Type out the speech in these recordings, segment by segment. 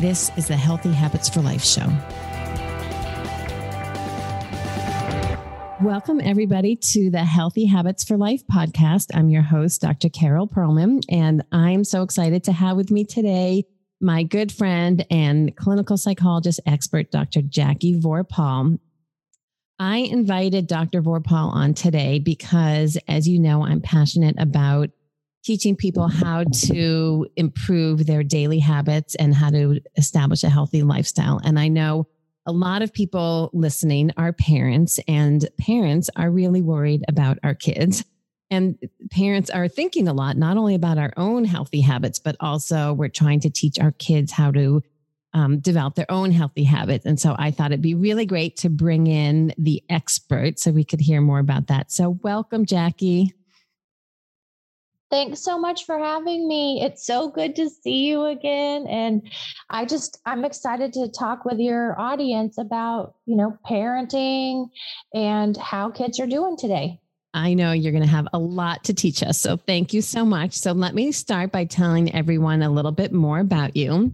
This is the Healthy Habits for Life show. Welcome, everybody, to the Healthy Habits for Life podcast. I'm your host, Dr. Carol Perlman, and I'm so excited to have with me today my good friend and clinical psychologist expert, Dr. Jackie Vorpahl. I invited Dr. Vorpahl on today because, as you know, I'm passionate about teaching people how to improve their daily habits and how to establish a healthy lifestyle. And I know a lot of people listening are parents, and parents are really worried about our kids. And parents are thinking a lot, not only about our own healthy habits, but also we're trying to teach our kids how to um, develop their own healthy habits. And so I thought it'd be really great to bring in the expert so we could hear more about that. So, welcome, Jackie. Thanks so much for having me. It's so good to see you again. And I just, I'm excited to talk with your audience about, you know, parenting and how kids are doing today. I know you're going to have a lot to teach us. So thank you so much. So let me start by telling everyone a little bit more about you.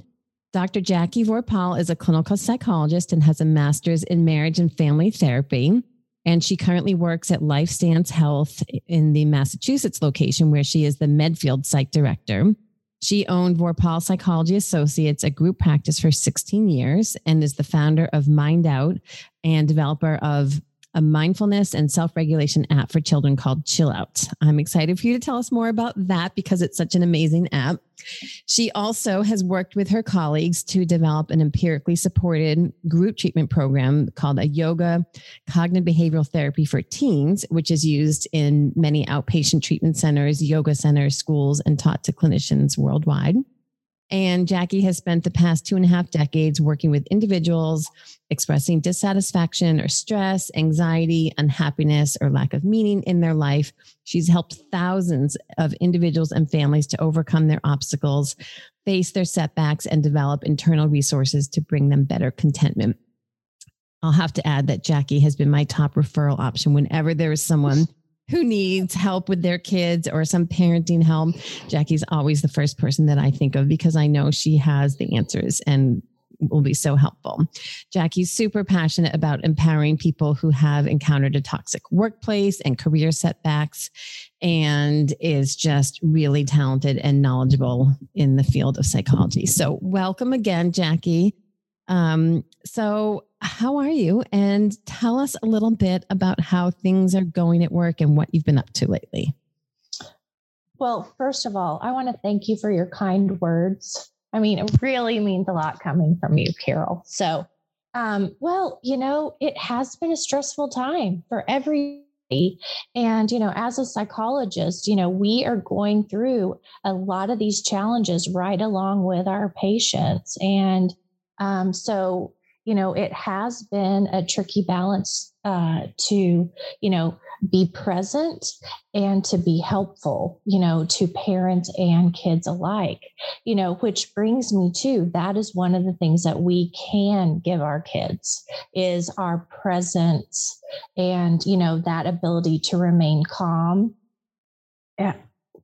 Dr. Jackie Vorpahl is a clinical psychologist and has a master's in marriage and family therapy. And she currently works at LifeStance Health in the Massachusetts location, where she is the Medfield Psych Director. She owned Vorpahl Psychology Associates, a group practice for 16 years, and is the founder of Mind Out and developer of a mindfulness and self regulation app for children called Chill Out. I'm excited for you to tell us more about that because it's such an amazing app. She also has worked with her colleagues to develop an empirically supported group treatment program called a yoga cognitive behavioral therapy for teens, which is used in many outpatient treatment centers, yoga centers, schools, and taught to clinicians worldwide. And Jackie has spent the past two and a half decades working with individuals expressing dissatisfaction or stress, anxiety, unhappiness, or lack of meaning in their life. She's helped thousands of individuals and families to overcome their obstacles, face their setbacks, and develop internal resources to bring them better contentment. I'll have to add that Jackie has been my top referral option whenever there is someone who needs help with their kids or some parenting help, Jackie's always the first person that I think of because I know she has the answers and will be so helpful. Jackie's super passionate about empowering people who have encountered a toxic workplace and career setbacks and is just really talented and knowledgeable in the field of psychology. So, welcome again, Jackie. Um, so, how are you? And tell us a little bit about how things are going at work and what you've been up to lately. Well, first of all, I want to thank you for your kind words. I mean, it really means a lot coming from you, Carol. So, um, well, you know, it has been a stressful time for every and, you know, as a psychologist, you know, we are going through a lot of these challenges right along with our patients. And um, so, you know, it has been a tricky balance uh, to, you know, be present and to be helpful, you know, to parents and kids alike, you know, which brings me to that is one of the things that we can give our kids is our presence and, you know, that ability to remain calm eh,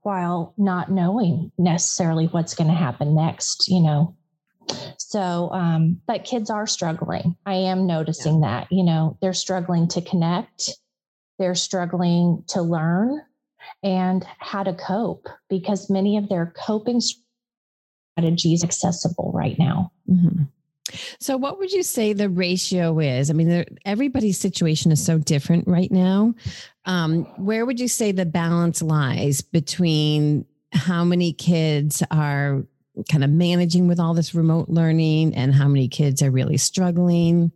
while not knowing necessarily what's going to happen next, you know, so, um, but kids are struggling. I am noticing yeah. that, you know, they're struggling to connect, they're struggling to learn and how to cope because many of their coping strategies accessible right now. Mm-hmm. So, what would you say the ratio is? I mean, everybody's situation is so different right now. Um, where would you say the balance lies between how many kids are kind of managing with all this remote learning and how many kids are really struggling?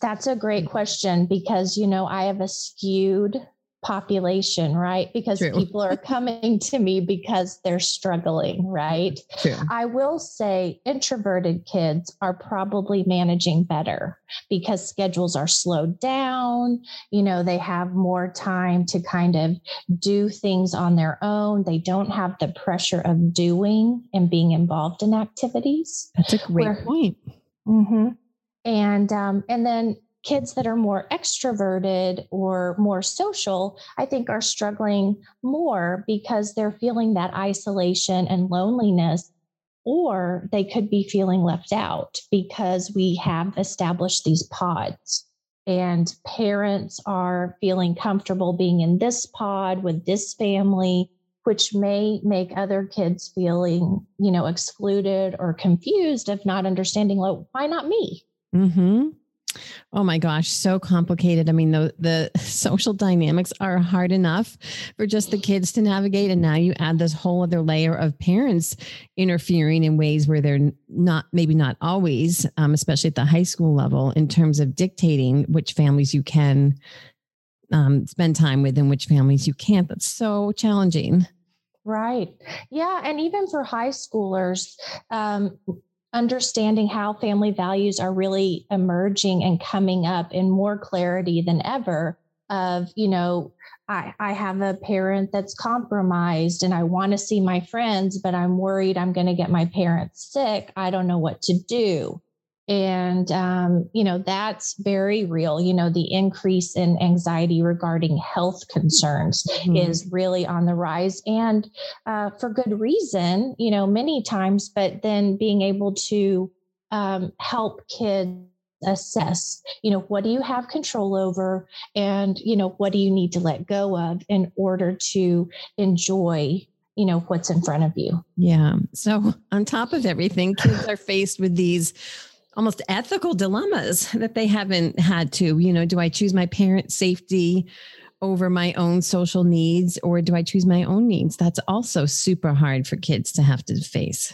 That's a great question because, you know, I have a skewed population, right? Because True. people are coming to me because they're struggling, right? True. I will say introverted kids are probably managing better because schedules are slowed down. You know, they have more time to kind of do things on their own. They don't have the pressure of doing and being involved in activities. That's a great Where, point. Mm-hmm. And um, and then kids that are more extroverted or more social, I think are struggling more because they're feeling that isolation and loneliness, or they could be feeling left out because we have established these pods. And parents are feeling comfortable being in this pod with this family, which may make other kids feeling, you know, excluded or confused of not understanding, like, why not me? Mm-hmm. Oh my gosh, so complicated. I mean, the the social dynamics are hard enough for just the kids to navigate, and now you add this whole other layer of parents interfering in ways where they're not, maybe not always, um, especially at the high school level, in terms of dictating which families you can um, spend time with and which families you can't. That's so challenging. Right. Yeah. And even for high schoolers, um, understanding how family values are really emerging and coming up in more clarity than ever of you know I, I have a parent that's compromised and I want to see my friends, but I'm worried I'm going to get my parents sick. I don't know what to do and um, you know that's very real. You know the increase in anxiety regarding health concerns mm-hmm. is really on the rise. And uh, for good reason you know many times but then being able to um, help kids assess you know what do you have control over? And you know what do you need to let go of in order to enjoy you know what's in front of you? Yeah. So on top of everything kids are faced with these almost ethical dilemmas that they haven't had to. You know, do I choose my parents' safety over my own social needs or do I choose my own needs? That's also super hard for kids to have to face.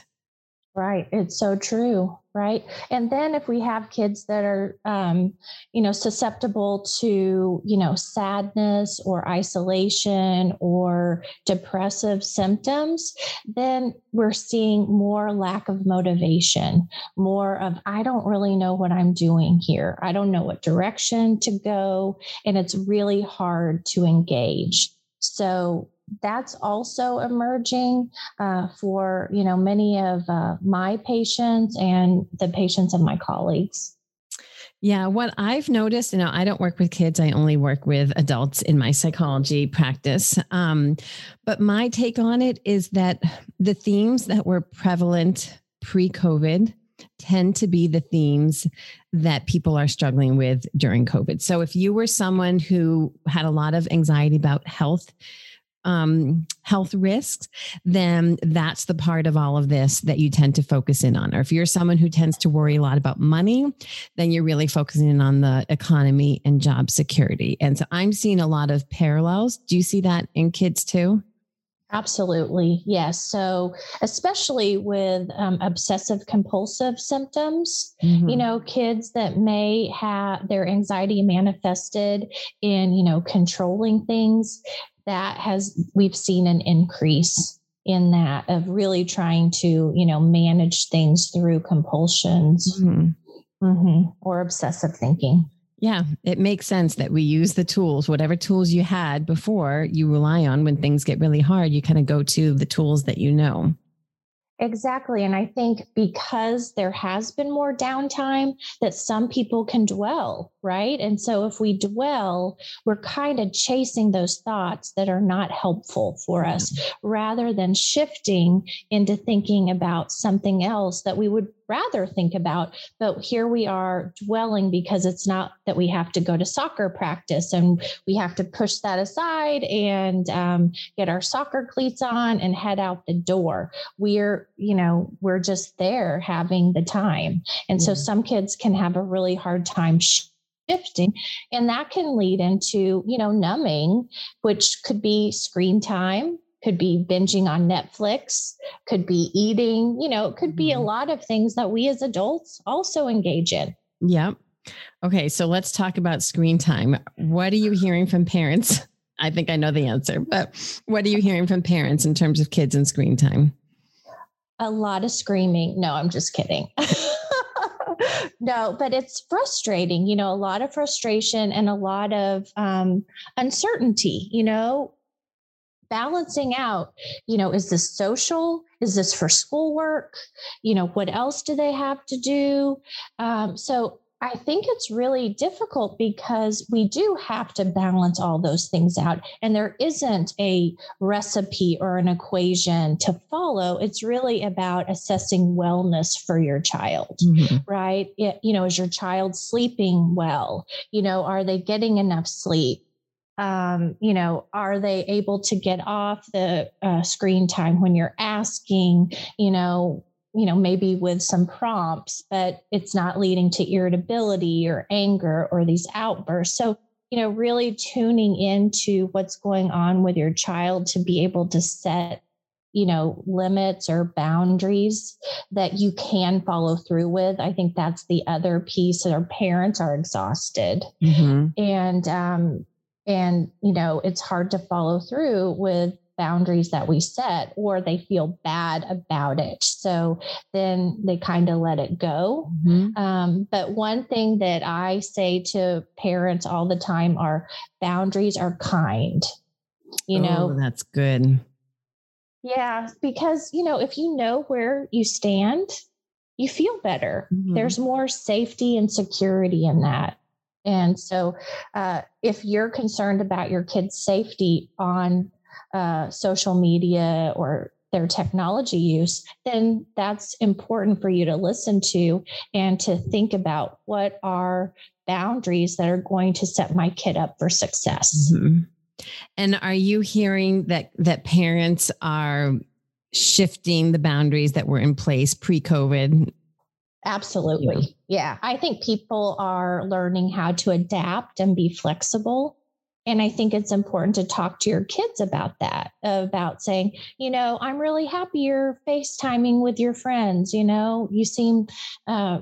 Right. It's so true. Right. And then if we have kids that are, um, you know, susceptible to, you know, sadness or isolation or depressive symptoms, then we're seeing more lack of motivation, more of, I don't really know what I'm doing here. I don't know what direction to go. And it's really hard to engage. So that's also emerging uh, for you know many of uh, my patients and the patients of my colleagues. Yeah, what I've noticed, you know, I don't work with kids. I only work with adults in my psychology practice. Um, but my take on it is that the themes that were prevalent pre COVID tend to be the themes that people are struggling with during COVID. So if you were someone who had a lot of anxiety about health, um, health risks, then that's the part of all of this that you tend to focus in on. Or if you're someone who tends to worry a lot about money, then you're really focusing in on the economy and job security. And so I'm seeing a lot of parallels. Do you see that in kids too? Absolutely. Yes. So, especially with um, obsessive compulsive symptoms, mm-hmm. you know, kids that may have their anxiety manifested in, you know, controlling things, that has we've seen an increase in that of really trying to you know manage things through compulsions mm-hmm. Mm-hmm. or obsessive thinking yeah it makes sense that we use the tools whatever tools you had before you rely on when things get really hard you kind of go to the tools that you know Exactly. And I think because there has been more downtime, that some people can dwell right? And so if we dwell, we're kind of chasing those thoughts that are not helpful for us rather than shifting into thinking about something else that we would rather think about. But here we are dwelling because it's not that we have to go to soccer practice and we have to push that aside and um, get our soccer cleats on and head out the door. We're, you know, we're just there having the time. And so some kids can have a really hard time shifting and that can lead into you know numbing which could be screen time could be binging on Netflix, could be eating, you know, it could be a mm-hmm. lot of things that we as adults also engage in. Yep. Okay, so let's talk about screen time. What are you hearing from parents? I think I know the answer, but what are you hearing from parents in terms of kids and screen time? A lot of screaming. No, I'm just kidding. no, but it's frustrating, you know, a lot of frustration and a lot of um, uncertainty. You know, balancing out, you know, is this social? Is this for schoolwork? You know, what else do they have to do? Um, so I think it's really difficult because we do have to balance all those things out. And there isn't a recipe or an equation to follow. It's really about assessing wellness for your child, mm-hmm. right? It, you know, is your child sleeping well? You know, are they getting enough sleep? um, you know, are they able to get off the uh, screen time when you're asking, you know, you know, maybe with some prompts, but it's not leading to irritability or anger or these outbursts. So, you know, really tuning into what's going on with your child to be able to set you know limits or boundaries that you can follow through with i think that's the other piece that our parents are exhausted mm-hmm. and um, and you know it's hard to follow through with boundaries that we set or they feel bad about it. So then they kind of let it go. Mm-hmm. um, but one thing that i say to parents all the time are boundaries are kind you oh, know that's good. Yeah because you know if you know where you stand you feel better. Mm-hmm. there's more safety and security in that. And so, uh, if you're concerned about your kids' safety on uh, social media or their technology use, then that's important for you to listen to and to think about what are boundaries that are going to set my kid up for success. Mm-hmm. And are you hearing that that parents are shifting the boundaries that were in place pre-COVID Absolutely. Yeah. yeah. I think people are learning how to adapt and be flexible. And I think it's important to talk to your kids about that, about saying, you know, I'm really happy you're FaceTiming with your friends. You know, you seem uh,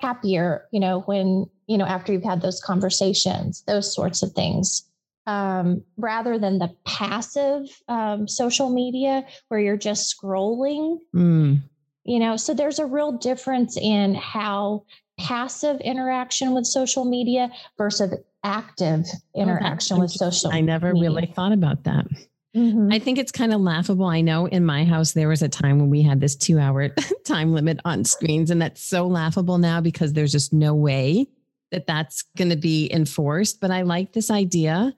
happier, you know, when, you know, after you've had those conversations, those sorts of things. Um, rather than the passive um, social media where you're just scrolling. Mm you know so there's a real difference in how passive interaction with social media versus active oh, interaction with social i never media. really thought about that mm-hmm. I think it's kind of laughable. I know in my house there was a time when we had this two hour time limit on screens, and that's so laughable now because there's just no way that that's going to be enforced. But I like this idea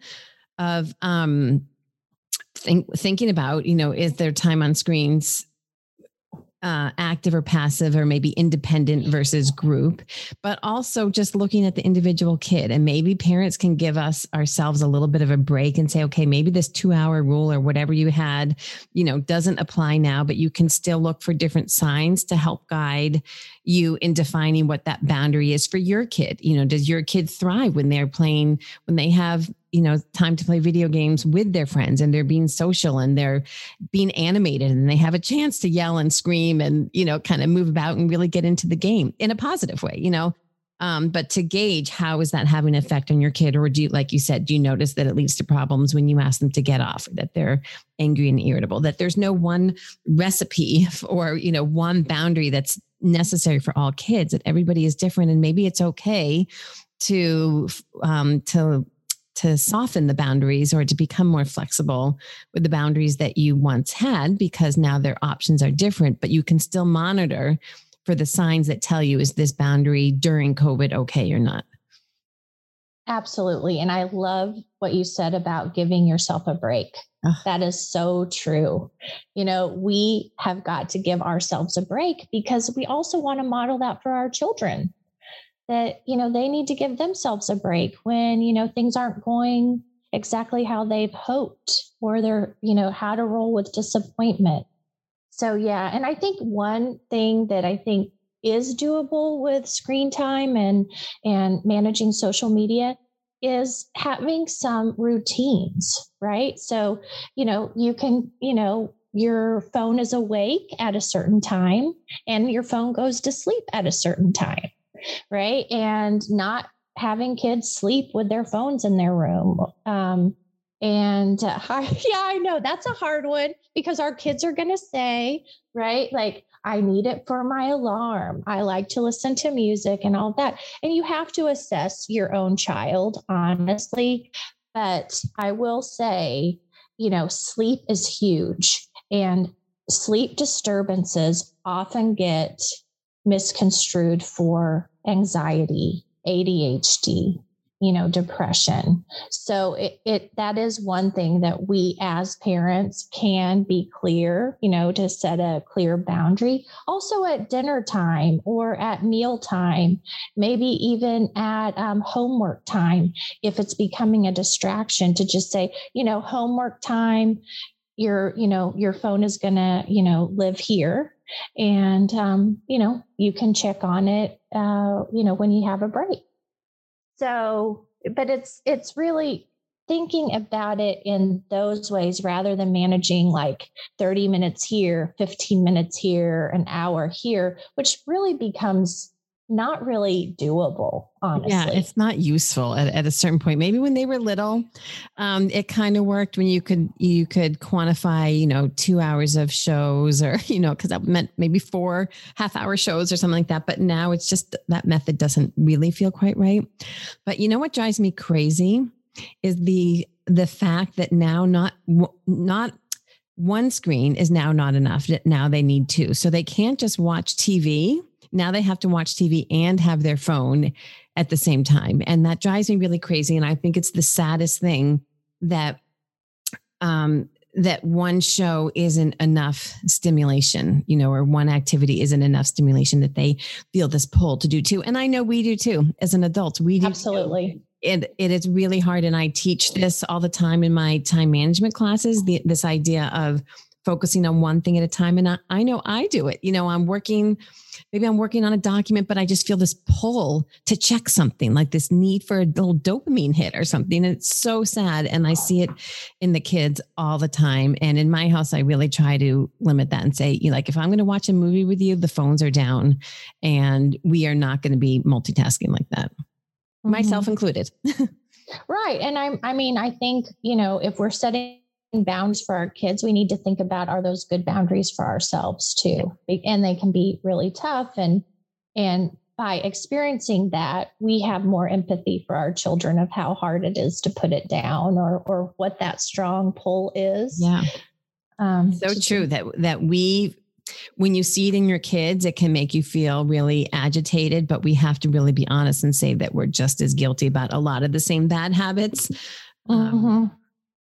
of um, think, thinking about, you know, is there time on screens uh, active or passive or maybe independent versus group, but also just looking at the individual kid. And maybe parents can give us ourselves a little bit of a break and say, okay, maybe this two hour rule or whatever you had, you know, doesn't apply now, but you can still look for different signs to help guide you in defining what that boundary is for your kid. You know, does your kid thrive when they're playing, when they have you know time to play video games with their friends and they're being social and they're being animated and they have a chance to yell and scream and you know kind of move about and really get into the game in a positive way you know? Um, but to gauge how is that having an effect on your kid? Or do you like you said do you notice that it leads to problems when you ask them to get off that they're angry and irritable? That there's no one recipe or you know one boundary that's necessary for all kids that everybody is different and maybe it's okay to um, to to soften the boundaries or to become more flexible with the boundaries that you once had because now their options are different, but you can still monitor for the signs that tell you is this boundary during COVID okay or not? Absolutely. And I love what you said about giving yourself a break. That is so true. You know, we have got to give ourselves a break because we also want to model that for our children. That, you know, they need to give themselves a break when, you know, things aren't going exactly how they've hoped or they're, you know, how to roll with disappointment. So, yeah. And I think one thing that I think is doable with screen time and and managing social media is having some routines, right? So, you know, you can, you know, your phone is awake at a certain time and your phone goes to sleep at a certain time, right? And not having kids sleep with their phones in their room. Um, and uh, yeah, I know that's a hard one because our kids are going to say, right? Like, I need it for my alarm. I like to listen to music and all that. And you have to assess your own child, honestly. But I will say, you know, sleep is huge, and sleep disturbances often get misconstrued for anxiety, ADHD, you know depression. So it, it that is one thing that we as parents can be clear you know to set a clear boundary. Also at dinner time or at meal time maybe even at um, homework time if it's becoming a distraction to just say you know homework time your you know your phone is going to you know live here and um, you know you can check on it uh, you know when you have a break. So, but it's it's really thinking about it in those ways rather than managing like 30 minutes here, 15 minutes here, an hour here, which really becomes not really doable honestly. yeah it's not useful at, at a certain point. Maybe when they were little um, it kind of worked when you could you could quantify you know two hours of shows or you know because that meant maybe four half hour shows or something like that but now it's just that method doesn't really feel quite right. But you know what drives me crazy is the the fact that now not not one screen is now not enough now they need two. So they can't just watch tv now they have to watch TV and have their phone at the same time. And that drives me really crazy. And I think it's the saddest thing that um, that one show isn't enough stimulation, you know, or one activity isn't enough stimulation that they feel this pull to do too. And I know we do too as an adult. We do absolutely. It, it is really hard. And I teach this all the time in my time management classes, the, this idea of focusing on one thing at a time. And I, I know I do it. You know, I'm working, maybe I'm working on a document, but I just feel this pull to check something like this need for a little dopamine hit or something. And it's so sad. And I see it in the kids all the time. And in my house, I really try to limit that and say, you know, like, if I'm going to watch a movie with you, the phones are down and we are not going to be multitasking like that, mm-hmm. myself included. right. And I, I mean, I think, you know, if we're setting bounds for our kids, we need to think about are those good boundaries for ourselves too? And they can be really tough. And and by experiencing that, we have more empathy for our children of how hard it is to put it down or or what that strong pull is. Yeah. Um, so true that that we when you see it in your kids, it can make you feel really agitated, but we have to really be honest and say that we're just as guilty about a lot of the same bad habits. Um, mm-hmm.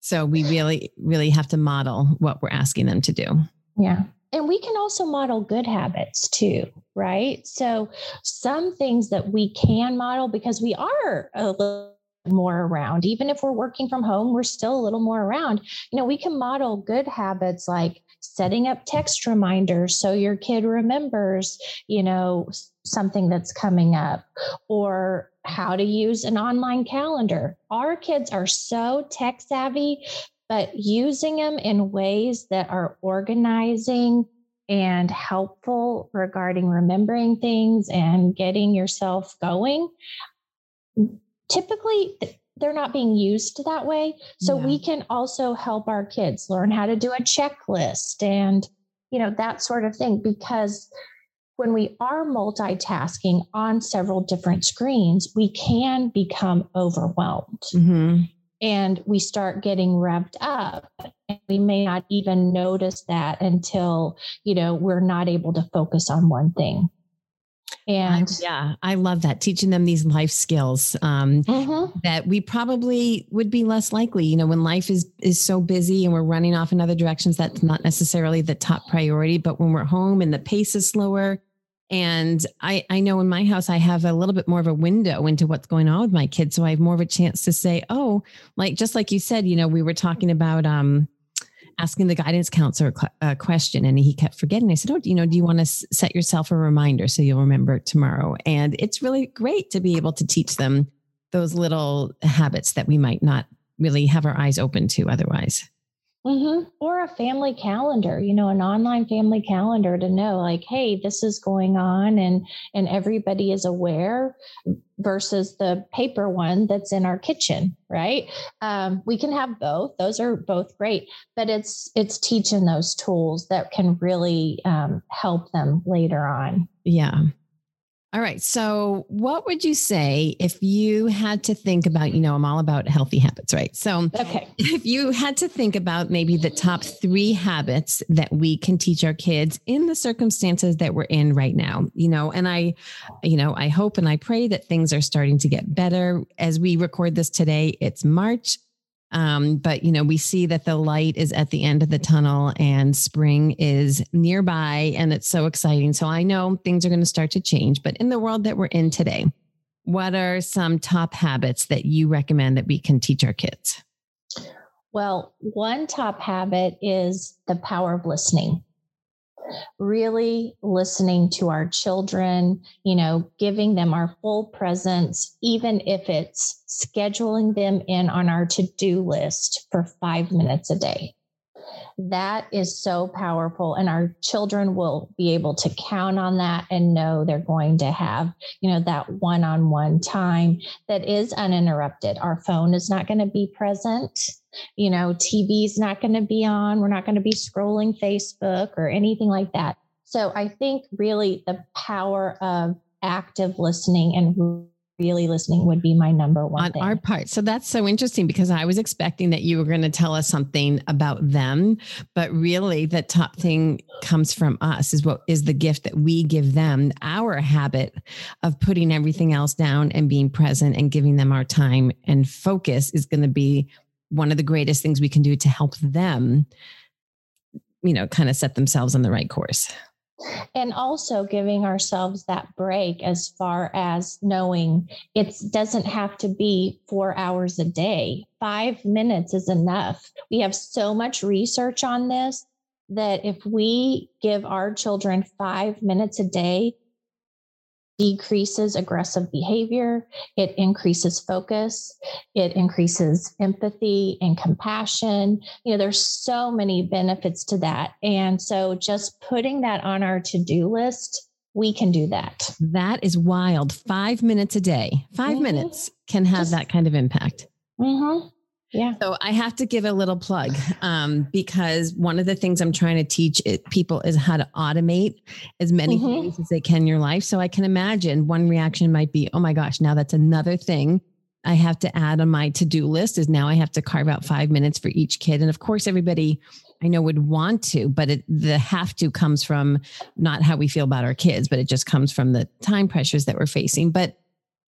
So we really, really have to model what we're asking them to do. Yeah. And we can also model good habits too, right? So some things that we can model because we are a little more around. Even if we're working from home, we're still a little more around. You know, we can model good habits like setting up text reminders so your kid remembers, you know, something that's coming up or how to use an online calendar. Our kids are so tech savvy, but using them in ways that are organizing and helpful regarding remembering things and getting yourself going. Typically, they're not being used that way. So yeah. we can also help our kids learn how to do a checklist and, you know, that sort of thing because when we are multitasking on several different screens, we can become overwhelmed. Mm-hmm. And we start getting revved up. And we may not even notice that until, you know, we're not able to focus on one thing. And yeah, I love that teaching them these life skills um, mm-hmm. that we probably would be less likely. You know, when life is is so busy and we're running off in other directions, that's not necessarily the top priority. But when we're home and the pace is slower, and I I know in my house I have a little bit more of a window into what's going on with my kids, so I have more of a chance to say, oh, like just like you said, you know, we were talking about um asking the guidance counselor a question and he kept forgetting. I said, Oh, you know, do you want to set yourself a reminder so you'll remember tomorrow? And it's really great to be able to teach them those little habits that we might not really have our eyes open to otherwise. Mm-hmm. Or a family calendar, you know, an online family calendar to know like, hey, this is going on and and everybody is aware versus the paper one that's in our kitchen, right? Um, we can have both; those are both great. But it's it's teaching those tools that can really um, help them later on. Yeah, all right. So, what would you say if you had to think about, you know, I'm all about healthy habits, right? So, okay. if you had to think about maybe the top three habits that we can teach our kids in the circumstances that we're in right now, you know, and I, you know, I hope and I pray that things are starting to get better. As we record this today, it's March. Um, but you know, we see that the light is at the end of the tunnel and spring is nearby and it's so exciting. So I know things are going to start to change, but in the world that we're in today, what are some top habits that you recommend that we can teach our kids? Well, one top habit is the power of listening really listening to our children, you know, giving them our full presence, even if it's scheduling them in on our to do list for five minutes a day. That is so powerful. And our children will be able to count on that and know they're going to have, you know, that one on one time that is uninterrupted. Our phone is not going to be present you know, TV's not going to be on. We're not going to be scrolling Facebook or anything like that. So I think really the power of active listening and really listening would be my number one on thing. our part. So that's so interesting because I was expecting that you were going to tell us something about them, but really the top thing comes from us is what is the gift that we give them. Our habit of putting everything else down and being present and giving them our time and focus is going to be one of the greatest things we can do to help them, you know, kind of set themselves on the right course. And also giving ourselves that break as far as knowing it doesn't have to be four hours a day. Five minutes is enough. We have so much research on this that if we give our children five minutes a day, decreases aggressive behavior, it increases focus, it increases empathy and compassion. You know, there's so many benefits to that. And so just putting that on our to-do list, we can do that. That is wild. 5 minutes a day. 5 mm-hmm. minutes can have just, that kind of impact. Mm-hmm. Yeah. So I have to give a little plug um, because one of the things I'm trying to teach it, people is how to automate as many mm-hmm. things as they can in your life. So I can imagine one reaction might be, oh my gosh, now that's another thing I have to add on my to do list is now I have to carve out five minutes for each kid. And of course, everybody I know would want to, but it, the have to comes from not how we feel about our kids, but it just comes from the time pressures that we're facing. But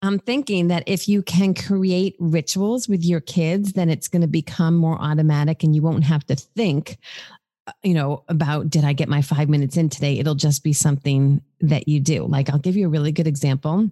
I'm thinking that if you can create rituals with your kids, then it's going to become more automatic and you won't have to think, uh, you know, about did I get my five minutes in today? It'll just be something that you do. Like, I'll give you a really good example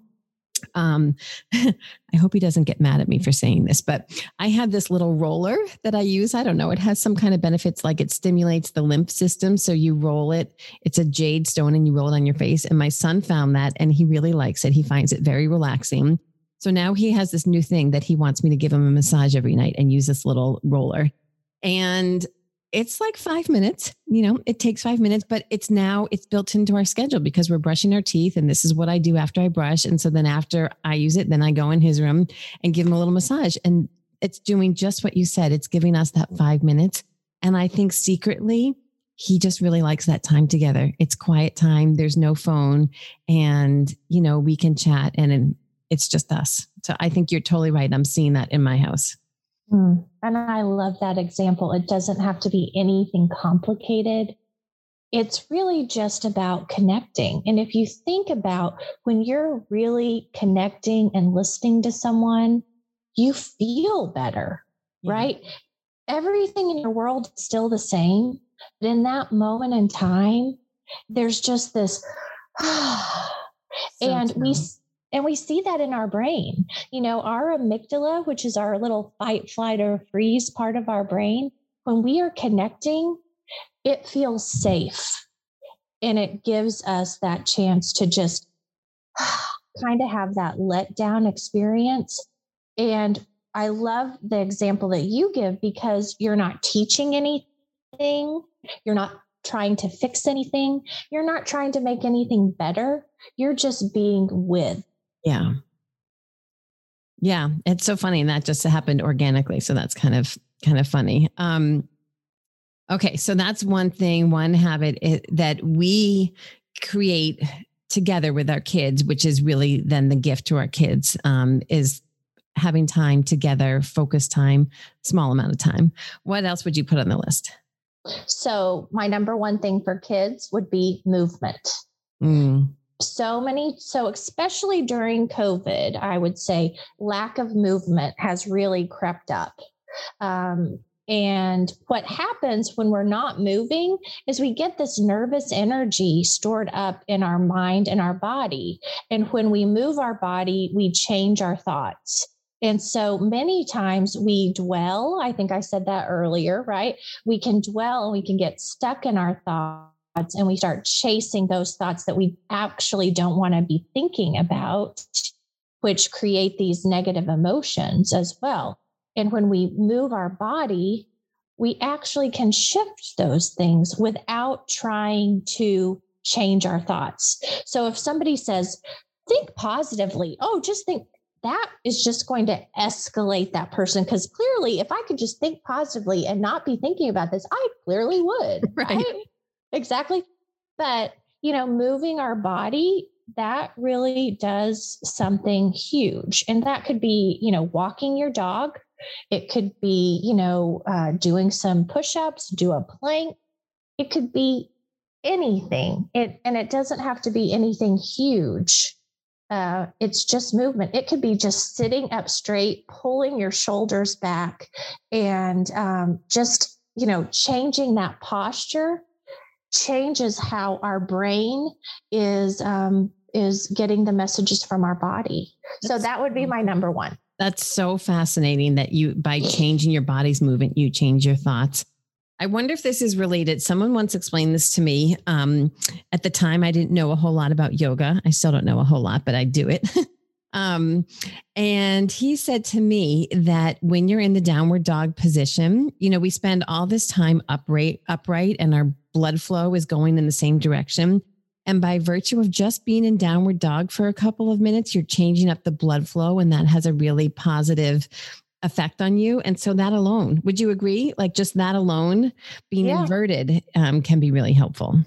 um, I hope he doesn't get mad at me for saying this, but I have this little roller that I use. I don't know. It has some kind of benefits, like it stimulates the lymph system. So you roll it. It's a jade stone and you roll it on your face. And my son found that and he really likes it. He finds it very relaxing. So now he has this new thing that he wants me to give him a massage every night and use this little roller. And it's like five minutes you know it takes five minutes but it's now it's built into our schedule because we're brushing our teeth and this is what i do after i brush. And so then after i use it then i go in his room and give him a little massage. And it's doing just what you said. It's giving us that five minutes. And i think secretly he just really likes that time together. It's quiet time. There's no phone. And you know we can chat and it's just us. So i think you're totally right. I'm seeing that in my house Mm. And I love that example. It doesn't have to be anything complicated. it's really just about connecting. And if you think about when you're really connecting and listening to someone, you feel better, yeah. right? Everything in your world is still the same. But in that moment in time, there's just this, and we and we see that in our brain. You know, our amygdala, which is our little fight, flight, or freeze part of our brain, when we are connecting, it feels safe. And it gives us that chance to just kind of have that let down experience. And I love the example that you give because you're not teaching anything, you're not trying to fix anything, you're not trying to make anything better. You're just being with. Yeah. Yeah, it's so funny and that just happened organically, so that's kind of kind of funny. Um Okay, so that's one thing, one habit that we create together with our kids, which is really then the gift to our kids, um, is having time together, focus time, small amount of time. What else would you put on the list? So, my number one thing for kids would be movement. Mm. So many, so especially during COVID, I would say lack of movement has really crept up. Um, and what happens when we're not moving is we get this nervous energy stored up in our mind and our body. And when we move our body, we change our thoughts. And so many times we dwell. I think I said that earlier, right? We can dwell and we can get stuck in our thoughts and we start chasing those thoughts that we actually don't want to be thinking about, which create these negative emotions as well. And when we move our body, we actually can shift those things without trying to change our thoughts. So if somebody says, think positively, oh, just think that is just going to escalate that person. Because clearly, if I could just think positively and not be thinking about this, I clearly would. Right. right? Exactly. But, you know, moving our body that really does something huge. And that could be, you know, walking your dog it could be, you know, uh, doing some push ups, do a plank. It could be anything. It, and it doesn't have to be anything huge. Uh, it's just movement. It could be just sitting up straight, pulling your shoulders back, and um, just, you know, changing that posture changes how our brain is um, is getting the messages from our body. That's so that would be my number one. That's so fascinating that you, by changing your body's movement, you change your thoughts. I wonder if this is related. Someone once explained this to me. Um, at the time, I didn't know a whole lot about yoga. I still don't know a whole lot, but I do it. um, and he said to me that when you're in the downward dog position, you know, we spend all this time upright, upright, and our blood flow is going in the same direction. And by virtue of just being in downward dog for a couple of minutes, you're changing up the blood flow, and that has a really positive effect on you. And so, that alone, would you agree? Like, just that alone, being yeah. inverted um, can be really helpful.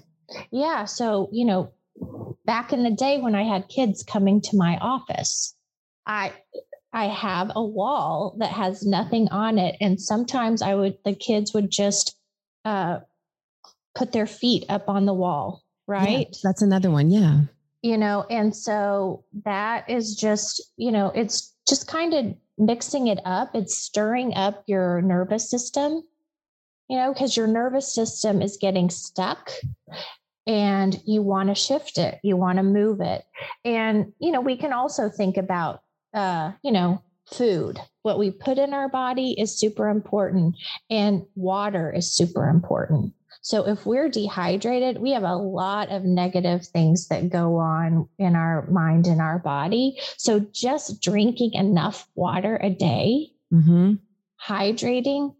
Yeah. So, you know, back in the day when I had kids coming to my office, I, I have a wall that has nothing on it. And sometimes I would, the kids would just uh, put their feet up on the wall right? Yeah, that's another one. Yeah. You know, and so that is just, you know, it's just kind of mixing it up. It's stirring up your nervous system, you know, because your nervous system is getting stuck and you want to shift it, you want to move it. And, you know, we can also think about, uh, you know, food. What we put in our body is super important, and water is super important. So if we're dehydrated, we have a lot of negative things that go on in our mind and our body. So just drinking enough water a day, mm-hmm. hydrating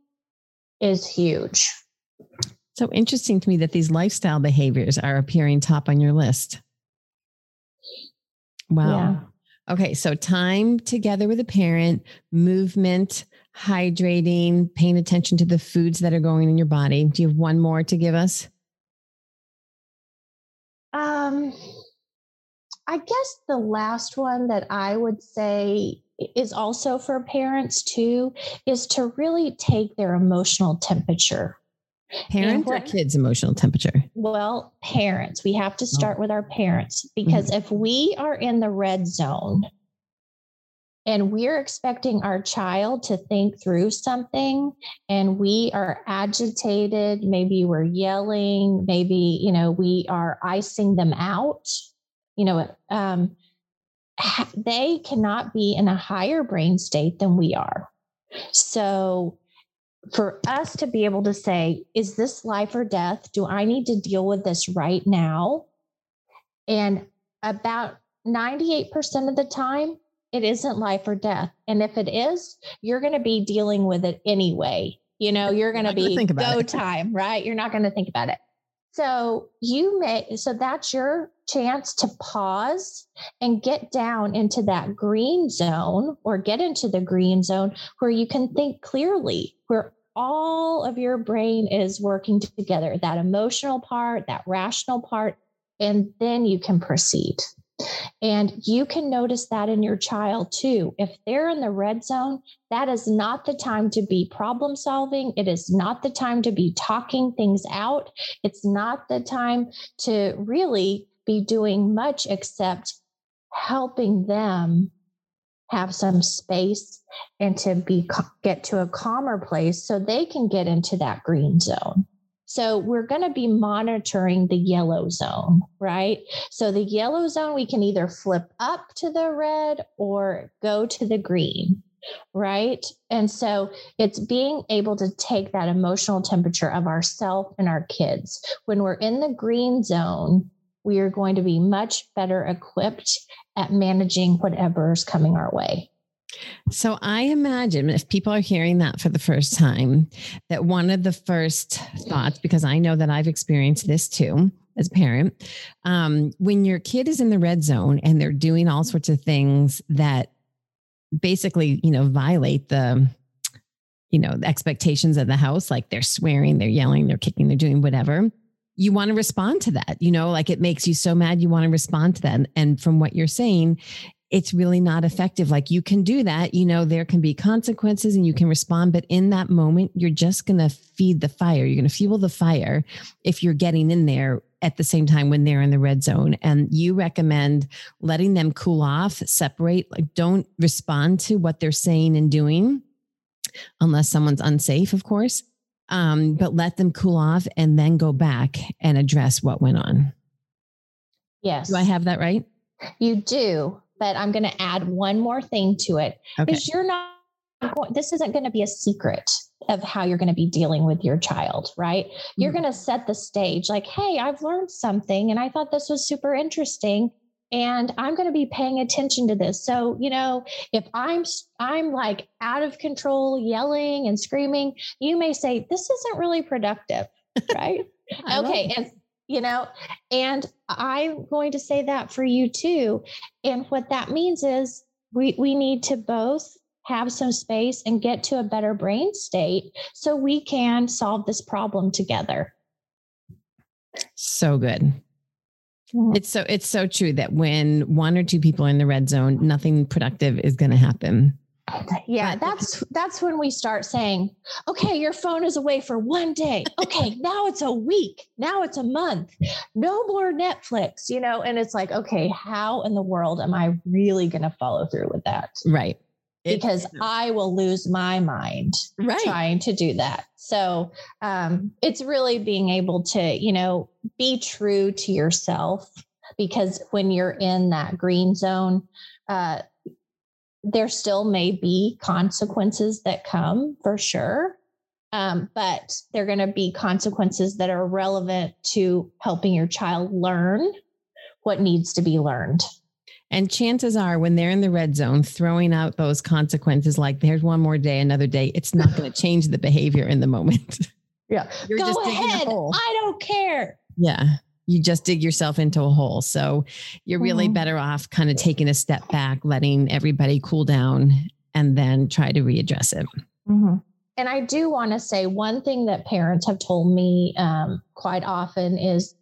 is huge. So interesting to me that these lifestyle behaviors are appearing top on your list. Wow. Yeah. Okay, so time together with a parent, movement, hydrating, paying attention to the foods that are going in your body. Do you have one more to give us? Um, I guess the last one that I would say is also for parents too is to really take their emotional temperature. Parents or kids' emotional temperature? Well, parents. We have to oh. start oh. with our parents because mm-hmm. if we are in the red zone and we're expecting our child to think through something and we are agitated, maybe we're yelling, maybe, you know, we are icing them out, you know, um, they cannot be in a higher brain state than we are. So, for us to be able to say, is this life or death? Do I need to deal with this right now? And about 98% of the time, it isn't life or death. And if it is, you're going to be dealing with it anyway. You know, you're going to be go it. time, right? You're not going to think about it. So you may, so that's your chance to pause and get down into that green zone or get into the green zone where you can think clearly, where all of your brain is working together that emotional part, that rational part, and then you can proceed. And you can notice that in your child too. If they're in the red zone, that is not the time to be problem solving. It is not the time to be talking things out. It's not the time to really be doing much except helping them have some space and to be get to a calmer place so they can get into that green zone. So we're going to be monitoring the yellow zone, right? So the yellow zone we can either flip up to the red or go to the green, right? And so it's being able to take that emotional temperature of ourself and our kids. When we're in the green zone, we are going to be much better equipped at managing whatever is coming our way. So I imagine if people are hearing that for the first time, that one of the first thoughts, because I know that I've experienced this too as a parent, um, when your kid is in the red zone and they're doing all sorts of things that basically, you know, violate the, you know, the expectations of the house, like they're swearing, they're yelling, they're kicking, they're doing whatever you want to respond to that you know? Like it makes you so mad you want to respond to that. And from what you're saying it's really not effective like you can do that you know there can be consequences and you can respond but in that moment you're just going to feed the fire you're going to fuel the fire if you're getting in there at the same time when they're in the red zone and you recommend letting them cool off separate like don't respond to what they're saying and doing unless someone's unsafe of course um, but let them cool off and then go back and address what went on. Yes. Do I have that right? You do, but I'm going to add one more thing to it because okay. you're not this isn't going to be a secret of how you're going to be dealing with your child, right? Mm-hmm. You're going to set the stage like, hey, I've learned something and I thought this was super interesting and i'm going to be paying attention to this so you know if i'm i'm like out of control yelling and screaming you may say this isn't really productive right okay and you know? And i'm going to say that for you too. And what that means is we we need to both have some space and get to a better brain state so we can solve this problem together. So good. Mm-hmm. It's so it's so true that when one or two people are in the red zone, nothing productive is going to happen. Yeah, that's that's when we start saying, "Okay, your phone is away for one day. Okay, now it's a week. Now it's a month. No more Netflix." You know, and it's like, "Okay, how in the world am I really going to follow through with that?" Right because I will lose my mind right. trying to do that. So um, it's really being able to, you know, be true to yourself because when you're in that green zone, uh, there still may be consequences that come for sure. Um, but they're going to be consequences that are relevant to helping your child learn what needs to be learned. And chances are, when they're in the red zone, throwing out those consequences like there's one more day, another day, it's not going to change the behavior in the moment. Yeah. You're Go ahead. I don't care. Yeah. You just dig yourself into a hole. So you're really mm-hmm. better off kind of taking a step back, letting everybody cool down, and then try to readdress it. Mm-hmm. And I do want to say one thing that parents have told me um, quite often is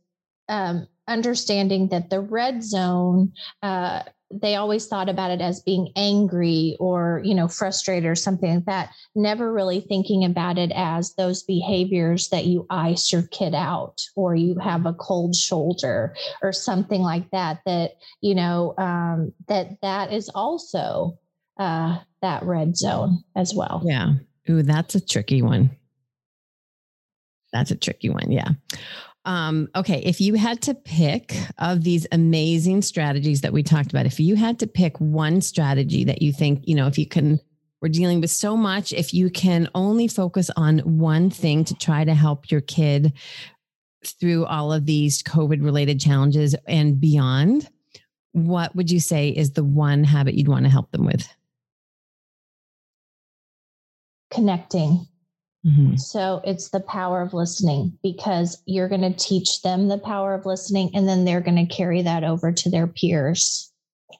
um, understanding that the red zone uh, they always thought about it as being angry or you know frustrated or something like that never really thinking about it as those behaviors that you ice your kid out or you have a cold shoulder or something like that that you know um, that that is also uh, that red zone as well. Yeah. Ooh that's a tricky one. That's a tricky one yeah um, okay, if you had to pick of these amazing strategies that we talked about, if you had to pick one strategy that you think, you know, if you can, we're dealing with so much, if you can only focus on one thing to try to help your kid through all of these COVID related challenges and beyond, what would you say is the one habit you'd want to help them with? Connecting. Mm-hmm. So it's the power of listening because you're going to teach them the power of listening and then they're going to carry that over to their peers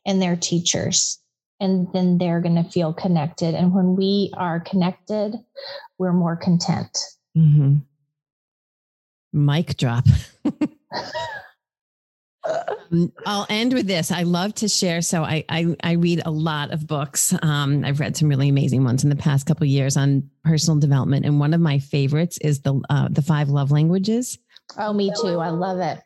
and their teachers. And then they're going to feel connected. And when we are connected, we're more content. Mm-hmm. Mic drop. Um, I'll end with this. I love to share. So I I, I read a lot of books. Um, I've read some really amazing ones in the past couple years on personal development, and one of my favorites is the uh, the five love languages. Oh, me too. I love it.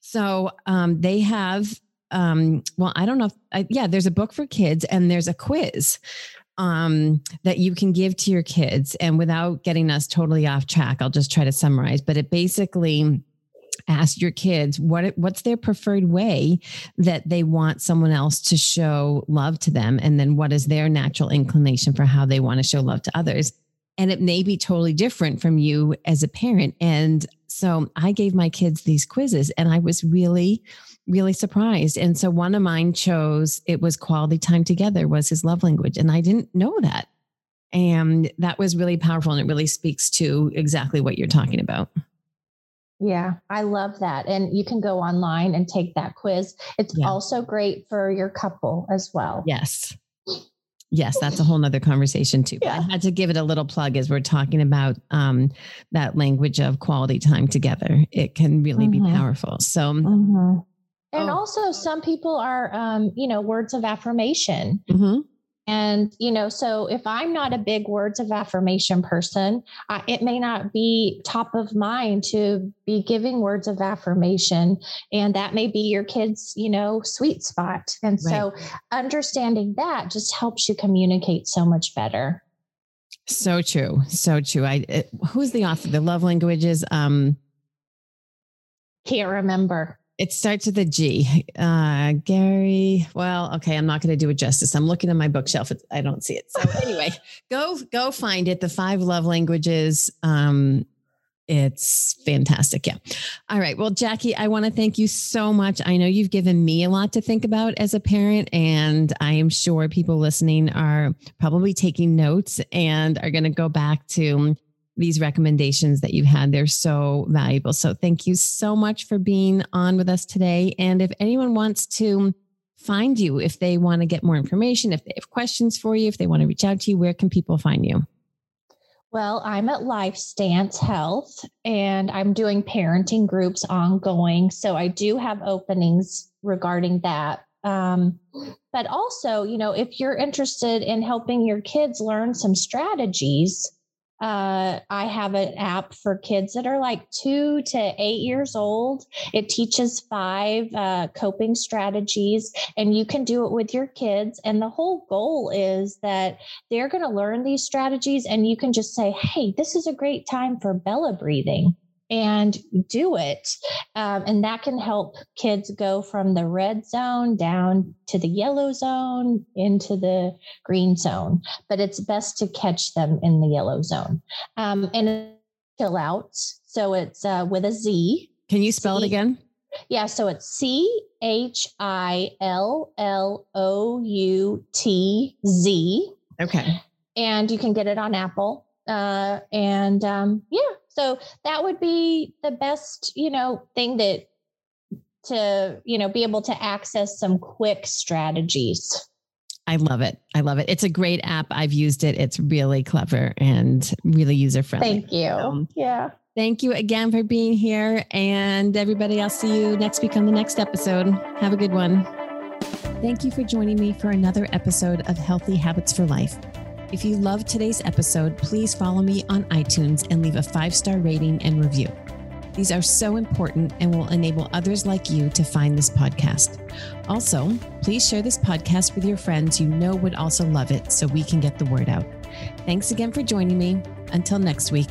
So um, they have. Um, well, I don't know. If, I, yeah, there's a book for kids, and there's a quiz um, that you can give to your kids. And without getting us totally off track, I'll just try to summarize. But it basically ask your kids what what's their preferred way that they want someone else to show love to them? And then what is their natural inclination for how they want to show love to others? And it may be totally different from you as a parent. And so i gave my kids these quizzes and i was really really surprised. And so one of mine chose it was quality time together was his love language. And i didn't know that. And that was really powerful and it really speaks to exactly what you're talking about yeah, I love that. And you can go online and take that quiz. It's yeah. also great for your couple as well. Yes. Yes, that's a whole nother conversation too. Yeah. I had to give it a little plug as we're talking about um, that language of quality time together. It can really mm-hmm. be powerful. So, mm-hmm. and oh. also some people are, um, you know, words of affirmation. Mm-hmm. And, you know, so if I'm not a big words of affirmation person, I, it may not be top of mind to be giving words of affirmation. And that may be your kid's, you know, sweet spot. And right. so understanding that just helps you communicate so much better. So true. So true. I, it, who's the author? The love languages. Um, can't remember. It starts with a G. Uh, Gary. Well, okay, I'm not going to do it justice. I'm looking at my bookshelf. I don't see it. So anyway, go go find it. The five love languages. Um, it's fantastic. Yeah. All right. Well, Jackie, I want to thank you so much. I know you've given me a lot to think about as a parent, and I am sure people listening are probably taking notes and are going to go back to these recommendations that you've had. They're so valuable. So thank you so much for being on with us today. And if anyone wants to find you, if they want to get more information, if they have questions for you, if they want to reach out to you, where can people find you? Well, I'm at LifeStance Health and I'm doing parenting groups ongoing. So I do have openings regarding that. Um, but also, you know, if you're interested in helping your kids learn some strategies, uh, I have an app for kids that are like two to eight years old. It teaches five uh, coping strategies, and you can do it with your kids. And the whole goal is that they're going to learn these strategies, and you can just say, Hey, this is a great time for Bella breathing and do it. Um, and that can help kids go from the red zone down to the yellow zone into the green zone. But it's best to catch them in the yellow zone. Um, and chill out. So it's uh, with a Z. Can you spell it again? Yeah. So it's C H I L L O U T Z. Okay. And you can get it on Apple. Uh, and um, yeah, so that would be the best, you know, thing that to, you know, be able to access some quick strategies. I love it. I love it. It's a great app. I've used it. It's really clever and really user friendly. Thank you. Um, yeah. Thank you again for being here. And everybody, I'll see you next week on the next episode. Have a good one. Thank you for joining me for another episode of Healthy Habits for Life. If you loved today's episode, please follow me on iTunes and leave a five star rating and review. These are so important and will enable others like you to find this podcast. Also, please share this podcast with your friends you know would also love it so we can get the word out. Thanks again for joining me. Until next week.